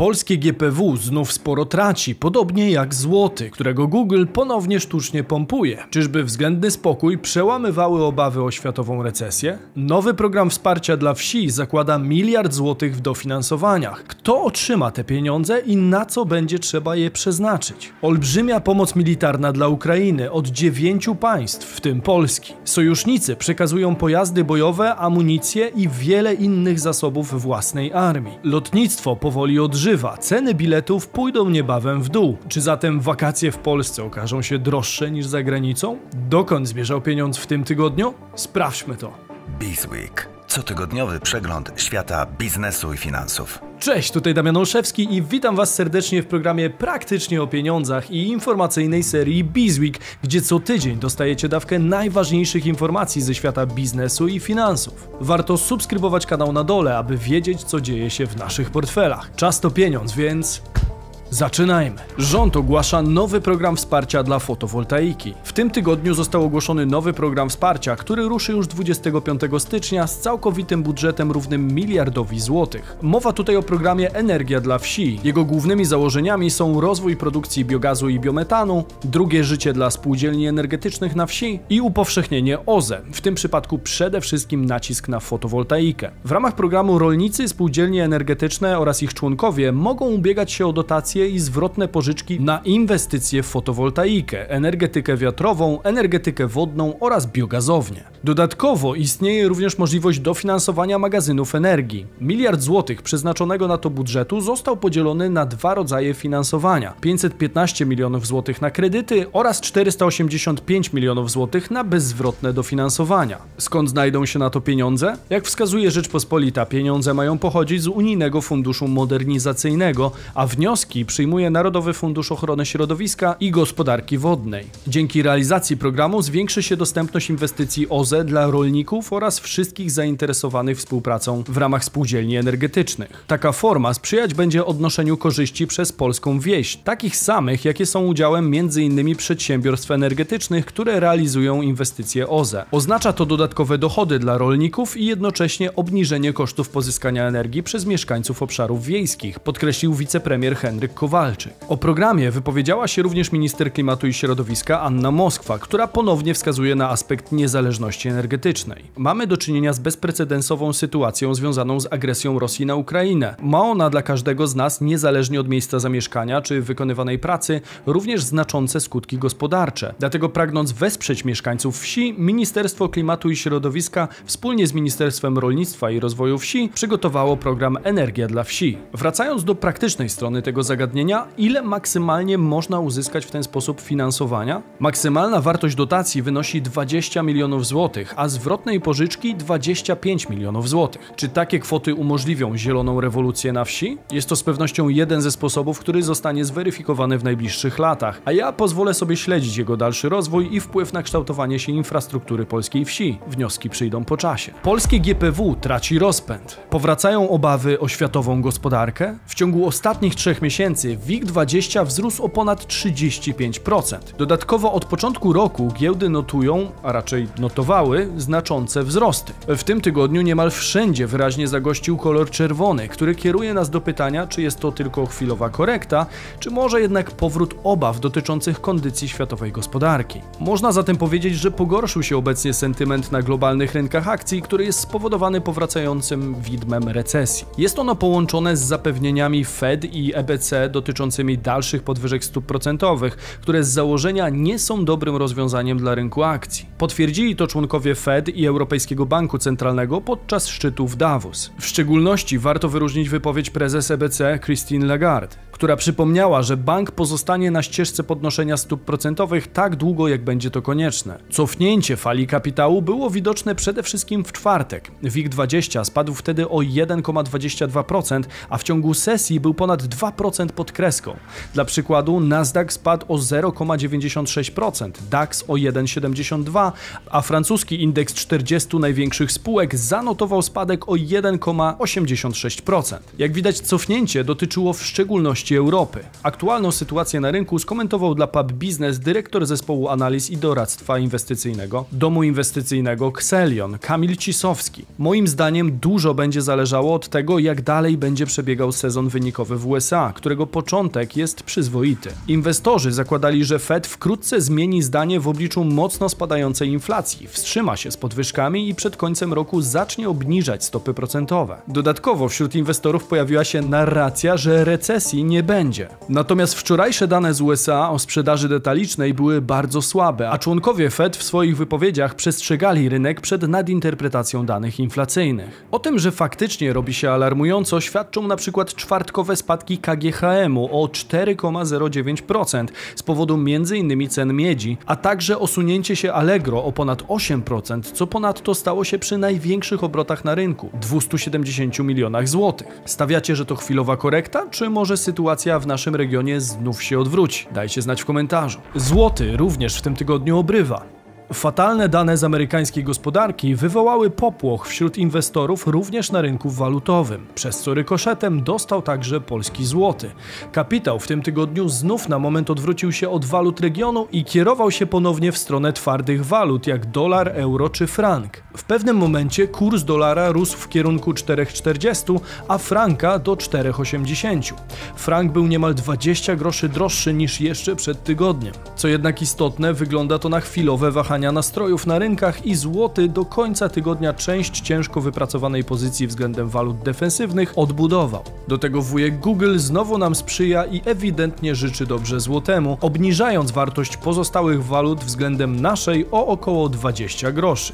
Polskie GPW znów sporo traci, podobnie jak złoty, którego Google ponownie sztucznie pompuje. Czyżby względny spokój przełamywały obawy o światową recesję? Nowy program wsparcia dla wsi zakłada miliard złotych w dofinansowaniach. Kto otrzyma te pieniądze i na co będzie trzeba je przeznaczyć? Olbrzymia pomoc militarna dla Ukrainy od dziewięciu państw, w tym Polski. Sojusznicy przekazują pojazdy bojowe, amunicję i wiele innych zasobów własnej armii. Lotnictwo powoli odżywa, ceny biletów pójdą niebawem w dół. Czy zatem wakacje w Polsce okażą się droższe niż za granicą? Dokąd zmierzał pieniądz w tym tygodniu? Sprawdźmy to. Bizweek. Cotygodniowy przegląd świata biznesu i finansów. Cześć, tutaj Damian Olszewski i witam Was serdecznie w programie Praktycznie o Pieniądzach i informacyjnej serii Bizweek, gdzie co tydzień dostajecie dawkę najważniejszych informacji ze świata biznesu i finansów. Warto subskrybować kanał na dole, aby wiedzieć, co dzieje się w naszych portfelach. Czas to pieniądz, więc Zaczynajmy. Rząd ogłasza nowy program wsparcia dla fotowoltaiki. W tym tygodniu został ogłoszony nowy program wsparcia, który ruszy już 25 stycznia z całkowitym budżetem równym miliardowi złotych. Mowa tutaj o programie Energia dla wsi. Jego głównymi założeniami są rozwój produkcji biogazu i biometanu, drugie życie dla spółdzielni energetycznych na wsi i upowszechnienie OZE, w tym przypadku przede wszystkim nacisk na fotowoltaikę. W ramach programu rolnicy, spółdzielnie energetyczne oraz ich członkowie mogą ubiegać się o dotacje i zwrotne pożyczki na inwestycje w fotowoltaikę, energetykę wiatrową, energetykę wodną oraz biogazownię. Dodatkowo istnieje również możliwość dofinansowania magazynów energii. Miliard złotych przeznaczonego na to budżetu został podzielony na dwa rodzaje finansowania: 515 milionów złotych na kredyty oraz 485 milionów złotych na bezzwrotne dofinansowania. Skąd znajdą się na to pieniądze? Jak wskazuje Rzeczpospolita, pieniądze mają pochodzić z Unijnego Funduszu Modernizacyjnego, a wnioski przyjmuje Narodowy Fundusz Ochrony Środowiska i Gospodarki Wodnej. Dzięki realizacji programu zwiększy się dostępność inwestycji OZE dla rolników oraz wszystkich zainteresowanych współpracą w ramach spółdzielni energetycznych. Taka forma sprzyjać będzie odnoszeniu korzyści przez polską wieś, takich samych, jakie są udziałem m.in. przedsiębiorstw energetycznych, które realizują inwestycje OZE. Oznacza to dodatkowe dochody dla rolników i jednocześnie obniżenie kosztów pozyskania energii przez mieszkańców obszarów wiejskich, podkreślił wicepremier Henryk Kowalczyk. O programie wypowiedziała się również minister klimatu i środowiska Anna Moskwa, która ponownie wskazuje na aspekt niezależności energetycznej. Mamy do czynienia z bezprecedensową sytuacją związaną z agresją Rosji na Ukrainę. Ma ona dla każdego z nas, niezależnie od miejsca zamieszkania czy wykonywanej pracy, również znaczące skutki gospodarcze. Dlatego pragnąc wesprzeć mieszkańców wsi, Ministerstwo Klimatu i Środowiska wspólnie z Ministerstwem Rolnictwa i Rozwoju Wsi przygotowało program Energia dla Wsi. Wracając do praktycznej strony tego zagadnienia, ile maksymalnie można uzyskać w ten sposób finansowania? Maksymalna wartość dotacji wynosi 20 milionów złotych, a zwrotnej pożyczki 25 milionów złotych. Czy takie kwoty umożliwią zieloną rewolucję na wsi? Jest to z pewnością jeden ze sposobów, który zostanie zweryfikowany w najbliższych latach, a ja pozwolę sobie śledzić jego dalszy rozwój i wpływ na kształtowanie się infrastruktury polskiej wsi. Wnioski przyjdą po czasie. Polskie GPW traci rozpęd. Powracają obawy o światową gospodarkę? W ciągu ostatnich trzech miesięcy WIG20 wzrósł o ponad 35%. Dodatkowo od początku roku giełdy notują, a raczej notowały, znaczące wzrosty. W tym tygodniu niemal wszędzie wyraźnie zagościł kolor czerwony, który kieruje nas do pytania, czy jest to tylko chwilowa korekta, czy może jednak powrót obaw dotyczących kondycji światowej gospodarki. Można zatem powiedzieć, że pogorszył się obecnie sentyment na globalnych rynkach akcji, który jest spowodowany powracającym widmem recesji. Jest ono połączone z zapewnieniami Fed i EBC dotyczącymi dalszych podwyżek stóp procentowych, które z założenia nie są dobrym rozwiązaniem dla rynku akcji. Potwierdzili to członkowie Fed i Europejskiego Banku Centralnego podczas szczytu w Davos. W szczególności warto wyróżnić wypowiedź prezes EBC Christine Lagarde, która przypomniała, że bank pozostanie na ścieżce podnoszenia stóp procentowych tak długo, jak będzie to konieczne. Cofnięcie fali kapitału było widoczne przede wszystkim w czwartek. WIG20 spadł wtedy o 1,22%, a w ciągu sesji był ponad 2% pod kreską. Dla przykładu Nasdaq spadł o 0,96%, DAX o 1,72%, a francuski indeks 40 największych spółek zanotował spadek o 1,86%. Jak widać, cofnięcie dotyczyło w szczególności Europy. Aktualną sytuację na rynku skomentował dla Pub Business dyrektor zespołu analiz i doradztwa inwestycyjnego domu inwestycyjnego Xelion, Kamil Cisowski. Moim zdaniem dużo będzie zależało od tego, jak dalej będzie przebiegał sezon wynikowy w USA, którego początek jest przyzwoity. Inwestorzy zakładali, że Fed wkrótce zmieni zdanie w obliczu mocno spadającej inflacji, wstrzyma się z podwyżkami i przed końcem roku zacznie obniżać stopy procentowe. Dodatkowo wśród inwestorów pojawiła się narracja, że recesji nie będzie. Natomiast wczorajsze dane z USA o sprzedaży detalicznej były bardzo słabe, a członkowie Fed w swoich wypowiedziach przestrzegali rynek przed nadinterpretacją danych inflacyjnych. O tym, że faktycznie robi się alarmująco, świadczą na przykład czwartkowe spadki O 4,09% z powodu m.in. cen miedzi, a także osunięcie się Allegro o ponad 8%, co ponadto stało się przy największych obrotach na rynku 270 milionach złotych. Stawiacie, że to chwilowa korekta, czy może sytuacja w naszym regionie znów się odwróci? Dajcie znać w komentarzu. Złoty również w tym tygodniu obrywa. Fatalne dane z amerykańskiej gospodarki wywołały popłoch wśród inwestorów również na rynku walutowym, przez co rykoszetem dostał także polski złoty. Kapitał w tym tygodniu znów na moment odwrócił się od walut regionu i kierował się ponownie w stronę twardych walut jak dolar, euro czy frank. W pewnym momencie kurs dolara rósł w kierunku 4,40, a franka do 4,80. Frank był niemal 20 groszy droższy niż jeszcze przed tygodniem. Co jednak istotne, wygląda to na chwilowe wahanie nastrojów na rynkach i złoty do końca tygodnia część ciężko wypracowanej pozycji względem walut defensywnych odbudował. Do tego wujek Google znowu nam sprzyja i ewidentnie życzy dobrze złotemu, obniżając wartość pozostałych walut względem naszej o około 20 groszy.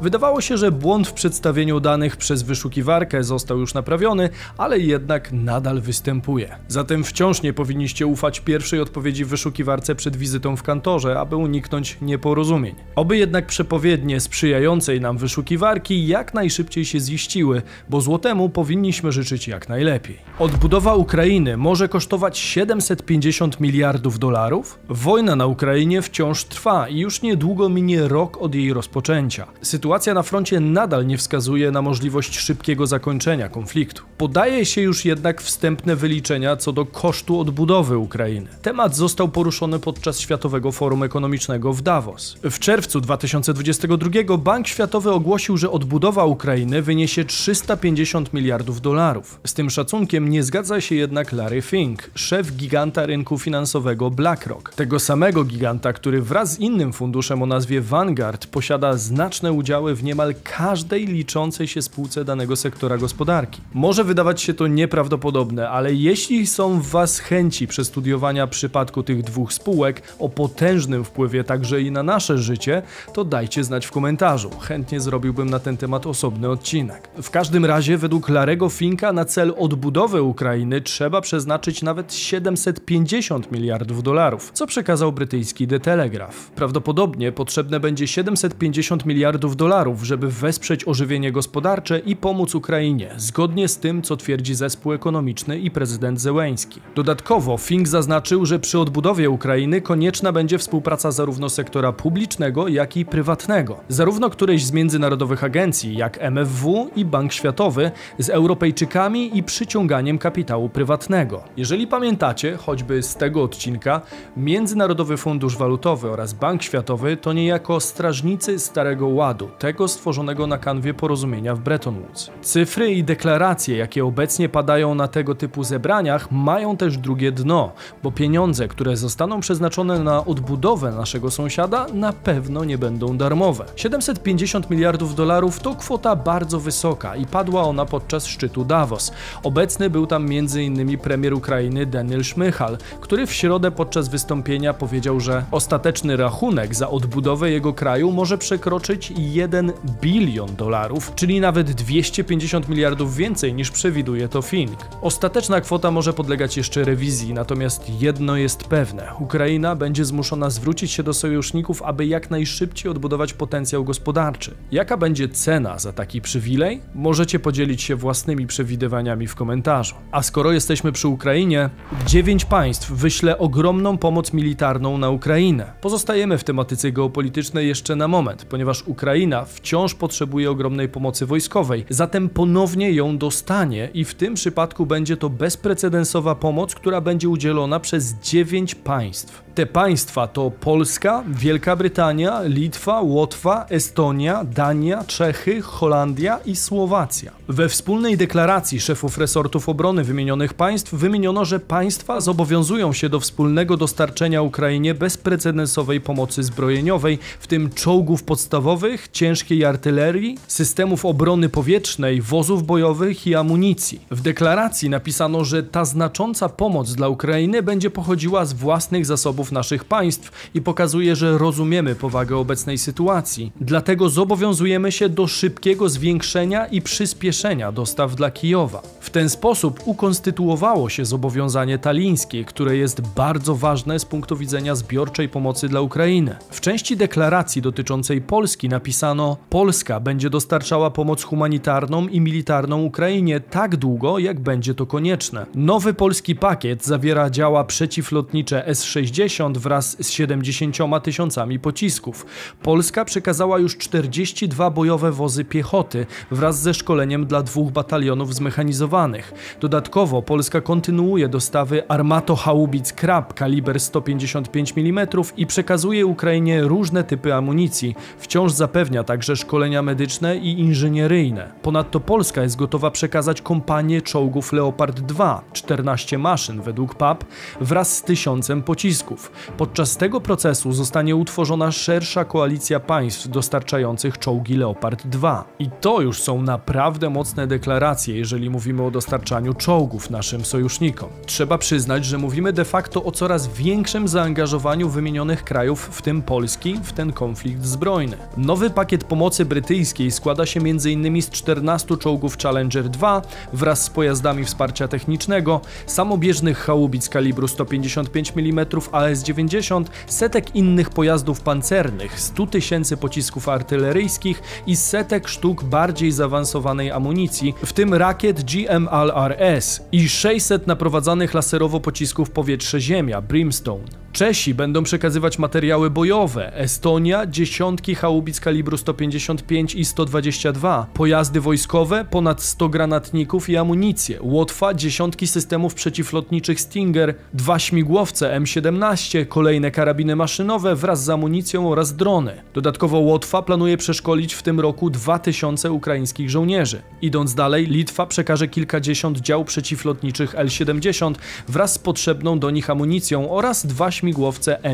Wydawało się, że błąd w przedstawieniu danych przez wyszukiwarkę został już naprawiony, ale jednak nadal występuje. Zatem wciąż nie powinniście ufać pierwszej odpowiedzi w wyszukiwarce przed wizytą w kantorze, aby uniknąć nieporozumień. Oby jednak przepowiednie sprzyjającej nam wyszukiwarki jak najszybciej się ziściły, bo złotemu powinniśmy życzyć jak najlepiej. Odbudowa Ukrainy może kosztować 750 miliardów dolarów? Wojna na Ukrainie wciąż trwa i już niedługo minie rok od jej rozpoczęcia. Sytuacja na froncie nadal nie wskazuje na możliwość szybkiego zakończenia konfliktu. Podaje się już jednak wstępne wyliczenia co do kosztu odbudowy Ukrainy. Temat został poruszony podczas Światowego Forum Ekonomicznego w Davos. W czerwcu 2022 Bank Światowy ogłosił, że odbudowa Ukrainy wyniesie 350 miliardów dolarów. Z tym szacunkiem nie zgadza się jednak Larry Fink, szef giganta rynku finansowego BlackRock. Tego samego giganta, który wraz z innym funduszem o nazwie Vanguard posiada znaczne udziały w niemal każdej liczącej się spółce danego sektora gospodarki. Może wydawać się to nieprawdopodobne, ale jeśli są w Was chęci przestudiowania przypadku tych dwóch spółek o potężnym wpływie także i na nasze życie, to dajcie znać w komentarzu. Chętnie zrobiłbym na ten temat osobny odcinek. W każdym razie, według Larego Finka na cel odbudowy Ukrainy trzeba przeznaczyć nawet 750 miliardów dolarów, co przekazał brytyjski The Telegraph. Prawdopodobnie potrzebne będzie 750 miliardów dolarów, żeby wesprzeć ożywienie gospodarcze i pomóc Ukrainie, zgodnie z tym, co twierdzi zespół ekonomiczny i prezydent Zełęński. Dodatkowo Fink zaznaczył, że przy odbudowie Ukrainy konieczna będzie współpraca zarówno sektora publicznego, jak i prywatnego. Zarówno któreś z międzynarodowych agencji, jak MFW i Bank Światowy, z Europejczykami i przyciąganiem kapitału prywatnego. Jeżeli pamiętacie, choćby z tego odcinka, Międzynarodowy Fundusz Walutowy oraz Bank Światowy to niejako strażnicy Starego Ładu, tego stworzonego na kanwie porozumienia w Bretton Woods. Cyfry i deklaracje, jakie obecnie padają na tego typu zebraniach, mają też drugie dno, bo pieniądze, które zostaną przeznaczone na odbudowę naszego sąsiada, na pewno pewno nie będą darmowe. 750 miliardów dolarów to kwota bardzo wysoka i padła ona podczas szczytu Davos. Obecny był tam m.in. premier Ukrainy Daniel Szmychal, który w środę podczas wystąpienia powiedział, że ostateczny rachunek za odbudowę jego kraju może przekroczyć 1 bilion dolarów, czyli nawet 250 miliardów więcej niż przewiduje to Fink. Ostateczna kwota może podlegać jeszcze rewizji, natomiast jedno jest pewne: Ukraina będzie zmuszona zwrócić się do sojuszników, aby jak najszybciej odbudować potencjał gospodarczy. Jaka będzie cena za taki przywilej? Możecie podzielić się własnymi przewidywaniami w komentarzu. A skoro jesteśmy przy Ukrainie, dziewięć państw wyśle ogromną pomoc militarną na Ukrainę. Pozostajemy w tematyce geopolitycznej jeszcze na moment, ponieważ Ukraina wciąż potrzebuje ogromnej pomocy wojskowej, zatem ponownie ją dostanie i w tym przypadku będzie to bezprecedensowa pomoc, która będzie udzielona przez dziewięć państw. Te państwa to Polska, Wielka Brytania, Litwa, Łotwa, Estonia, Dania, Czechy, Holandia i Słowacja. We wspólnej deklaracji szefów resortów obrony wymienionych państw wymieniono, że państwa zobowiązują się do wspólnego dostarczenia Ukrainie bezprecedensowej pomocy zbrojeniowej, w tym czołgów podstawowych, ciężkiej artylerii, systemów obrony powietrznej, wozów bojowych i amunicji. W deklaracji napisano, że ta znacząca pomoc dla Ukrainy będzie pochodziła z własnych zasobów naszych państw i pokazuje, że rozumiemy powagę obecnej sytuacji. Dlatego zobowiązujemy się do szybkiego zwiększenia i przyspieszenia dostaw dla Kijowa. W ten sposób ukonstytuowało się zobowiązanie talińskie, które jest bardzo ważne z punktu widzenia zbiorczej pomocy dla Ukrainy. W części deklaracji dotyczącej Polski napisano: Polska będzie dostarczała pomoc humanitarną i militarną Ukrainie tak długo, jak będzie to konieczne. Nowy polski pakiet zawiera działa przeciwlotnicze S-60 wraz z 70 tysiącami pocisków. Polska przekazała już 42 bojowe wozy piechoty wraz ze szkoleniem dla dwóch batalionów zmechanizowanych. Dodatkowo Polska kontynuuje dostawy armato-haubic Krab kaliber 155 mm i przekazuje Ukrainie różne typy amunicji. Wciąż zapewnia także szkolenia medyczne i inżynieryjne. Ponadto Polska jest gotowa przekazać kompanię czołgów Leopard 2, 14 maszyn według PAP, wraz z tysiącem pocisków. Podczas tego procesu zostanie utworzona szersza koalicja państw dostarczających czołgi Leopard 2. I to już są naprawdę mocne deklaracje, jeżeli mówimy o dostarczaniu czołgów naszym sojusznikom. Trzeba przyznać, że mówimy de facto o coraz większym zaangażowaniu wymienionych krajów, w tym Polski, w ten konflikt zbrojny. Nowy pakiet pomocy brytyjskiej składa się m.in. z 14 czołgów Challenger 2 wraz z pojazdami wsparcia technicznego, samobieżnych chałubic kalibru 155 mm AS-90, setek innych pojazdów pancernych, 100 tysięcy pocisków artyleryjskich i setek sztuk bardziej zaawansowanej amunicji, w tym rakiet GMLRS i 600 naprowadzanych laserowo pocisków powietrze-ziemia Brimstone. Czesi będą przekazywać materiały bojowe, Estonia dziesiątki chałubic kalibru 155 i 122, pojazdy wojskowe, ponad 100 granatników i amunicję, Łotwa dziesiątki systemów przeciwlotniczych Stinger, dwa śmigłowce M17, kolejne karabiny maszynowe wraz z amunicją oraz drony. Dodatkowo Łotwa planuje przeszkolić w tym roku 2000 ukraińskich żołnierzy. Idąc dalej, Litwa przekaże kilkadziesiąt dział przeciwlotniczych L-70 wraz z potrzebną do nich amunicją oraz dwa śmigłowce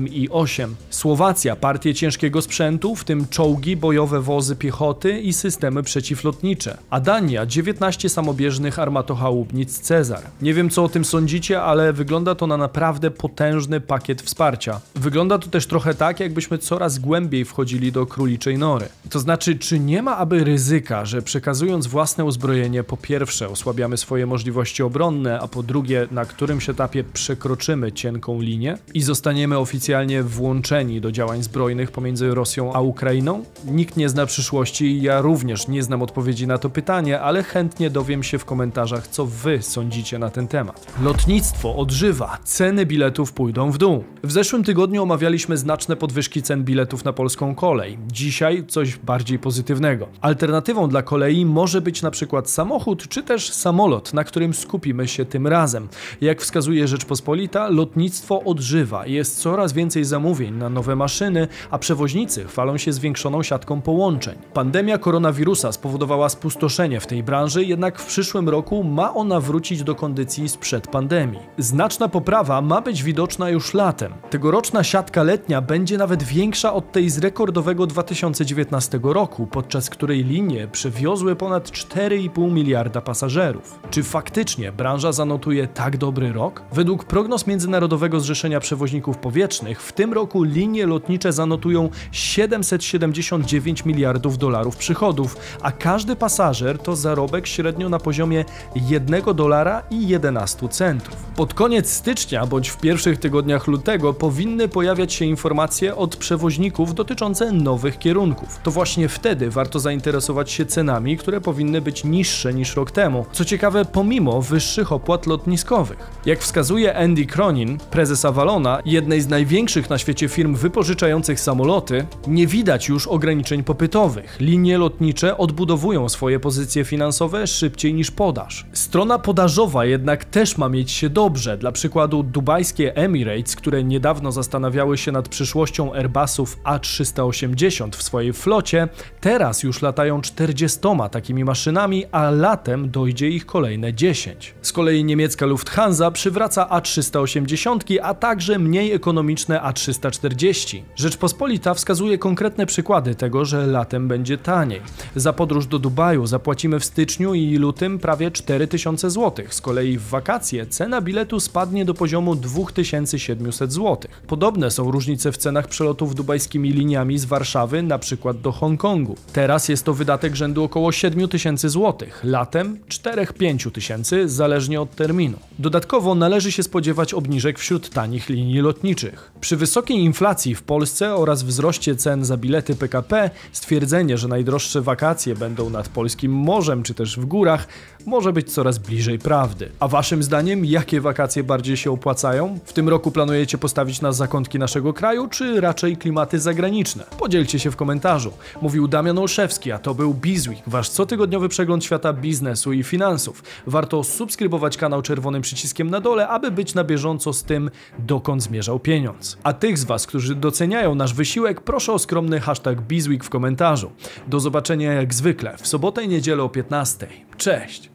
Mi-8. Słowacja partię ciężkiego sprzętu, w tym czołgi, bojowe wozy piechoty i systemy przeciwlotnicze. A Dania 19 samobieżnych armatochałupnic Cezar. Nie wiem co o tym sądzicie, ale wygląda to na naprawdę potężny pakiet wsparcia. Wygląda to też trochę tak, jakbyśmy coraz głębiej wchodzili do króliczej nory. To znaczy, czy nie ma aby ryzyka, że przekazując własne uzbrojenie, po pierwsze osłabiamy swoje możliwości obronne, a po drugie na którymś etapie przekroczymy cienką linię i zostaniemy oficjalnie włączeni do działań zbrojnych pomiędzy Rosją a Ukrainą? Nikt nie zna przyszłości i ja również nie znam odpowiedzi na to pytanie, ale chętnie dowiem się w komentarzach, co wy sądzicie na ten temat. Lotnictwo odżywa, ceny biletów pójdą w dół. W zeszłym tygodniu omawialiśmy znaczne podwyżki cen biletów na polską kolej. Dzisiaj coś bardziej pozytywnego. Alternatywą dla kolei może być na przykład samochód czy też samolot, na którym skupimy się tym razem. Jak wskazuje Rzeczpospolita, lotnictwo odżywa. Jest coraz więcej zamówień na nowe maszyny, a przewoźnicy chwalą się zwiększoną siatką połączeń. Pandemia koronawirusa spowodowała spustoszenie w tej branży, jednak w przyszłym roku ma ona wrócić do kondycji sprzed pandemii. Znaczna poprawa ma być widoczna już latem. Tegoroczna siatka letnia będzie nawet większa od tej z rekordowego 2019 roku, podczas której linie przewiozły ponad 4,5 miliarda pasażerów. Czy faktycznie branża zanotuje tak dobry rok? Według prognoz Międzynarodowego Zrzeszenia Przewoźników przewoźników powietrznych, w tym roku linie lotnicze zanotują 779 miliardów dolarów przychodów, a każdy pasażer to zarobek średnio na poziomie 1 dolara i 11 centów. Pod koniec stycznia bądź w pierwszych tygodniach lutego powinny pojawiać się informacje od przewoźników dotyczące nowych kierunków. To właśnie wtedy warto zainteresować się cenami, które powinny być niższe niż rok temu. Co ciekawe, pomimo wyższych opłat lotniskowych. Jak wskazuje Andy Cronin, prezes Avalona, jednej z największych na świecie firm wypożyczających samoloty, nie widać już ograniczeń popytowych. Linie lotnicze odbudowują swoje pozycje finansowe szybciej niż podaż. Strona podażowa jednak też ma mieć się dobrze. Dla przykładu dubajskie Emirates, które niedawno zastanawiały się nad przyszłością Airbusów A380 w swojej flocie, teraz już latają 40 takimi maszynami, a latem dojdzie ich kolejne 10. Z kolei niemiecka Lufthansa przywraca A380, a także mniej ekonomiczne A340. Rzeczpospolita wskazuje konkretne przykłady tego, że latem będzie taniej. Za podróż do Dubaju zapłacimy w styczniu i lutym prawie 4000 zł. Z kolei w wakacje cena biletu spadnie do poziomu 2700 zł. Podobne są różnice w cenach przelotów dubajskimi liniami z Warszawy na przykład do Hongkongu. Teraz jest to wydatek rzędu około 7000 zł, latem 4-5 tysięcy, zależnie od terminu. Dodatkowo należy się spodziewać obniżek wśród tanich linii lotniczych. Przy wysokiej inflacji w Polsce oraz wzroście cen za bilety PKP, stwierdzenie, że najdroższe wakacje będą nad polskim morzem czy też w górach, może być coraz bliżej prawdy. A waszym zdaniem, jakie wakacje bardziej się opłacają? W tym roku planujecie postawić na zakątki naszego kraju, czy raczej klimaty zagraniczne? Podzielcie się w komentarzu. Mówił Damian Olszewski, a to był Bizweek, wasz cotygodniowy przegląd świata biznesu i finansów. Warto subskrybować kanał czerwonym przyciskiem na dole, aby być na bieżąco z tym, dokąd zmierzał pieniądz. A tych z was, którzy doceniają nasz wysiłek, proszę o skromny hashtag Bizweek w komentarzu. Do zobaczenia jak zwykle w sobotę i niedzielę o 15. Cześć!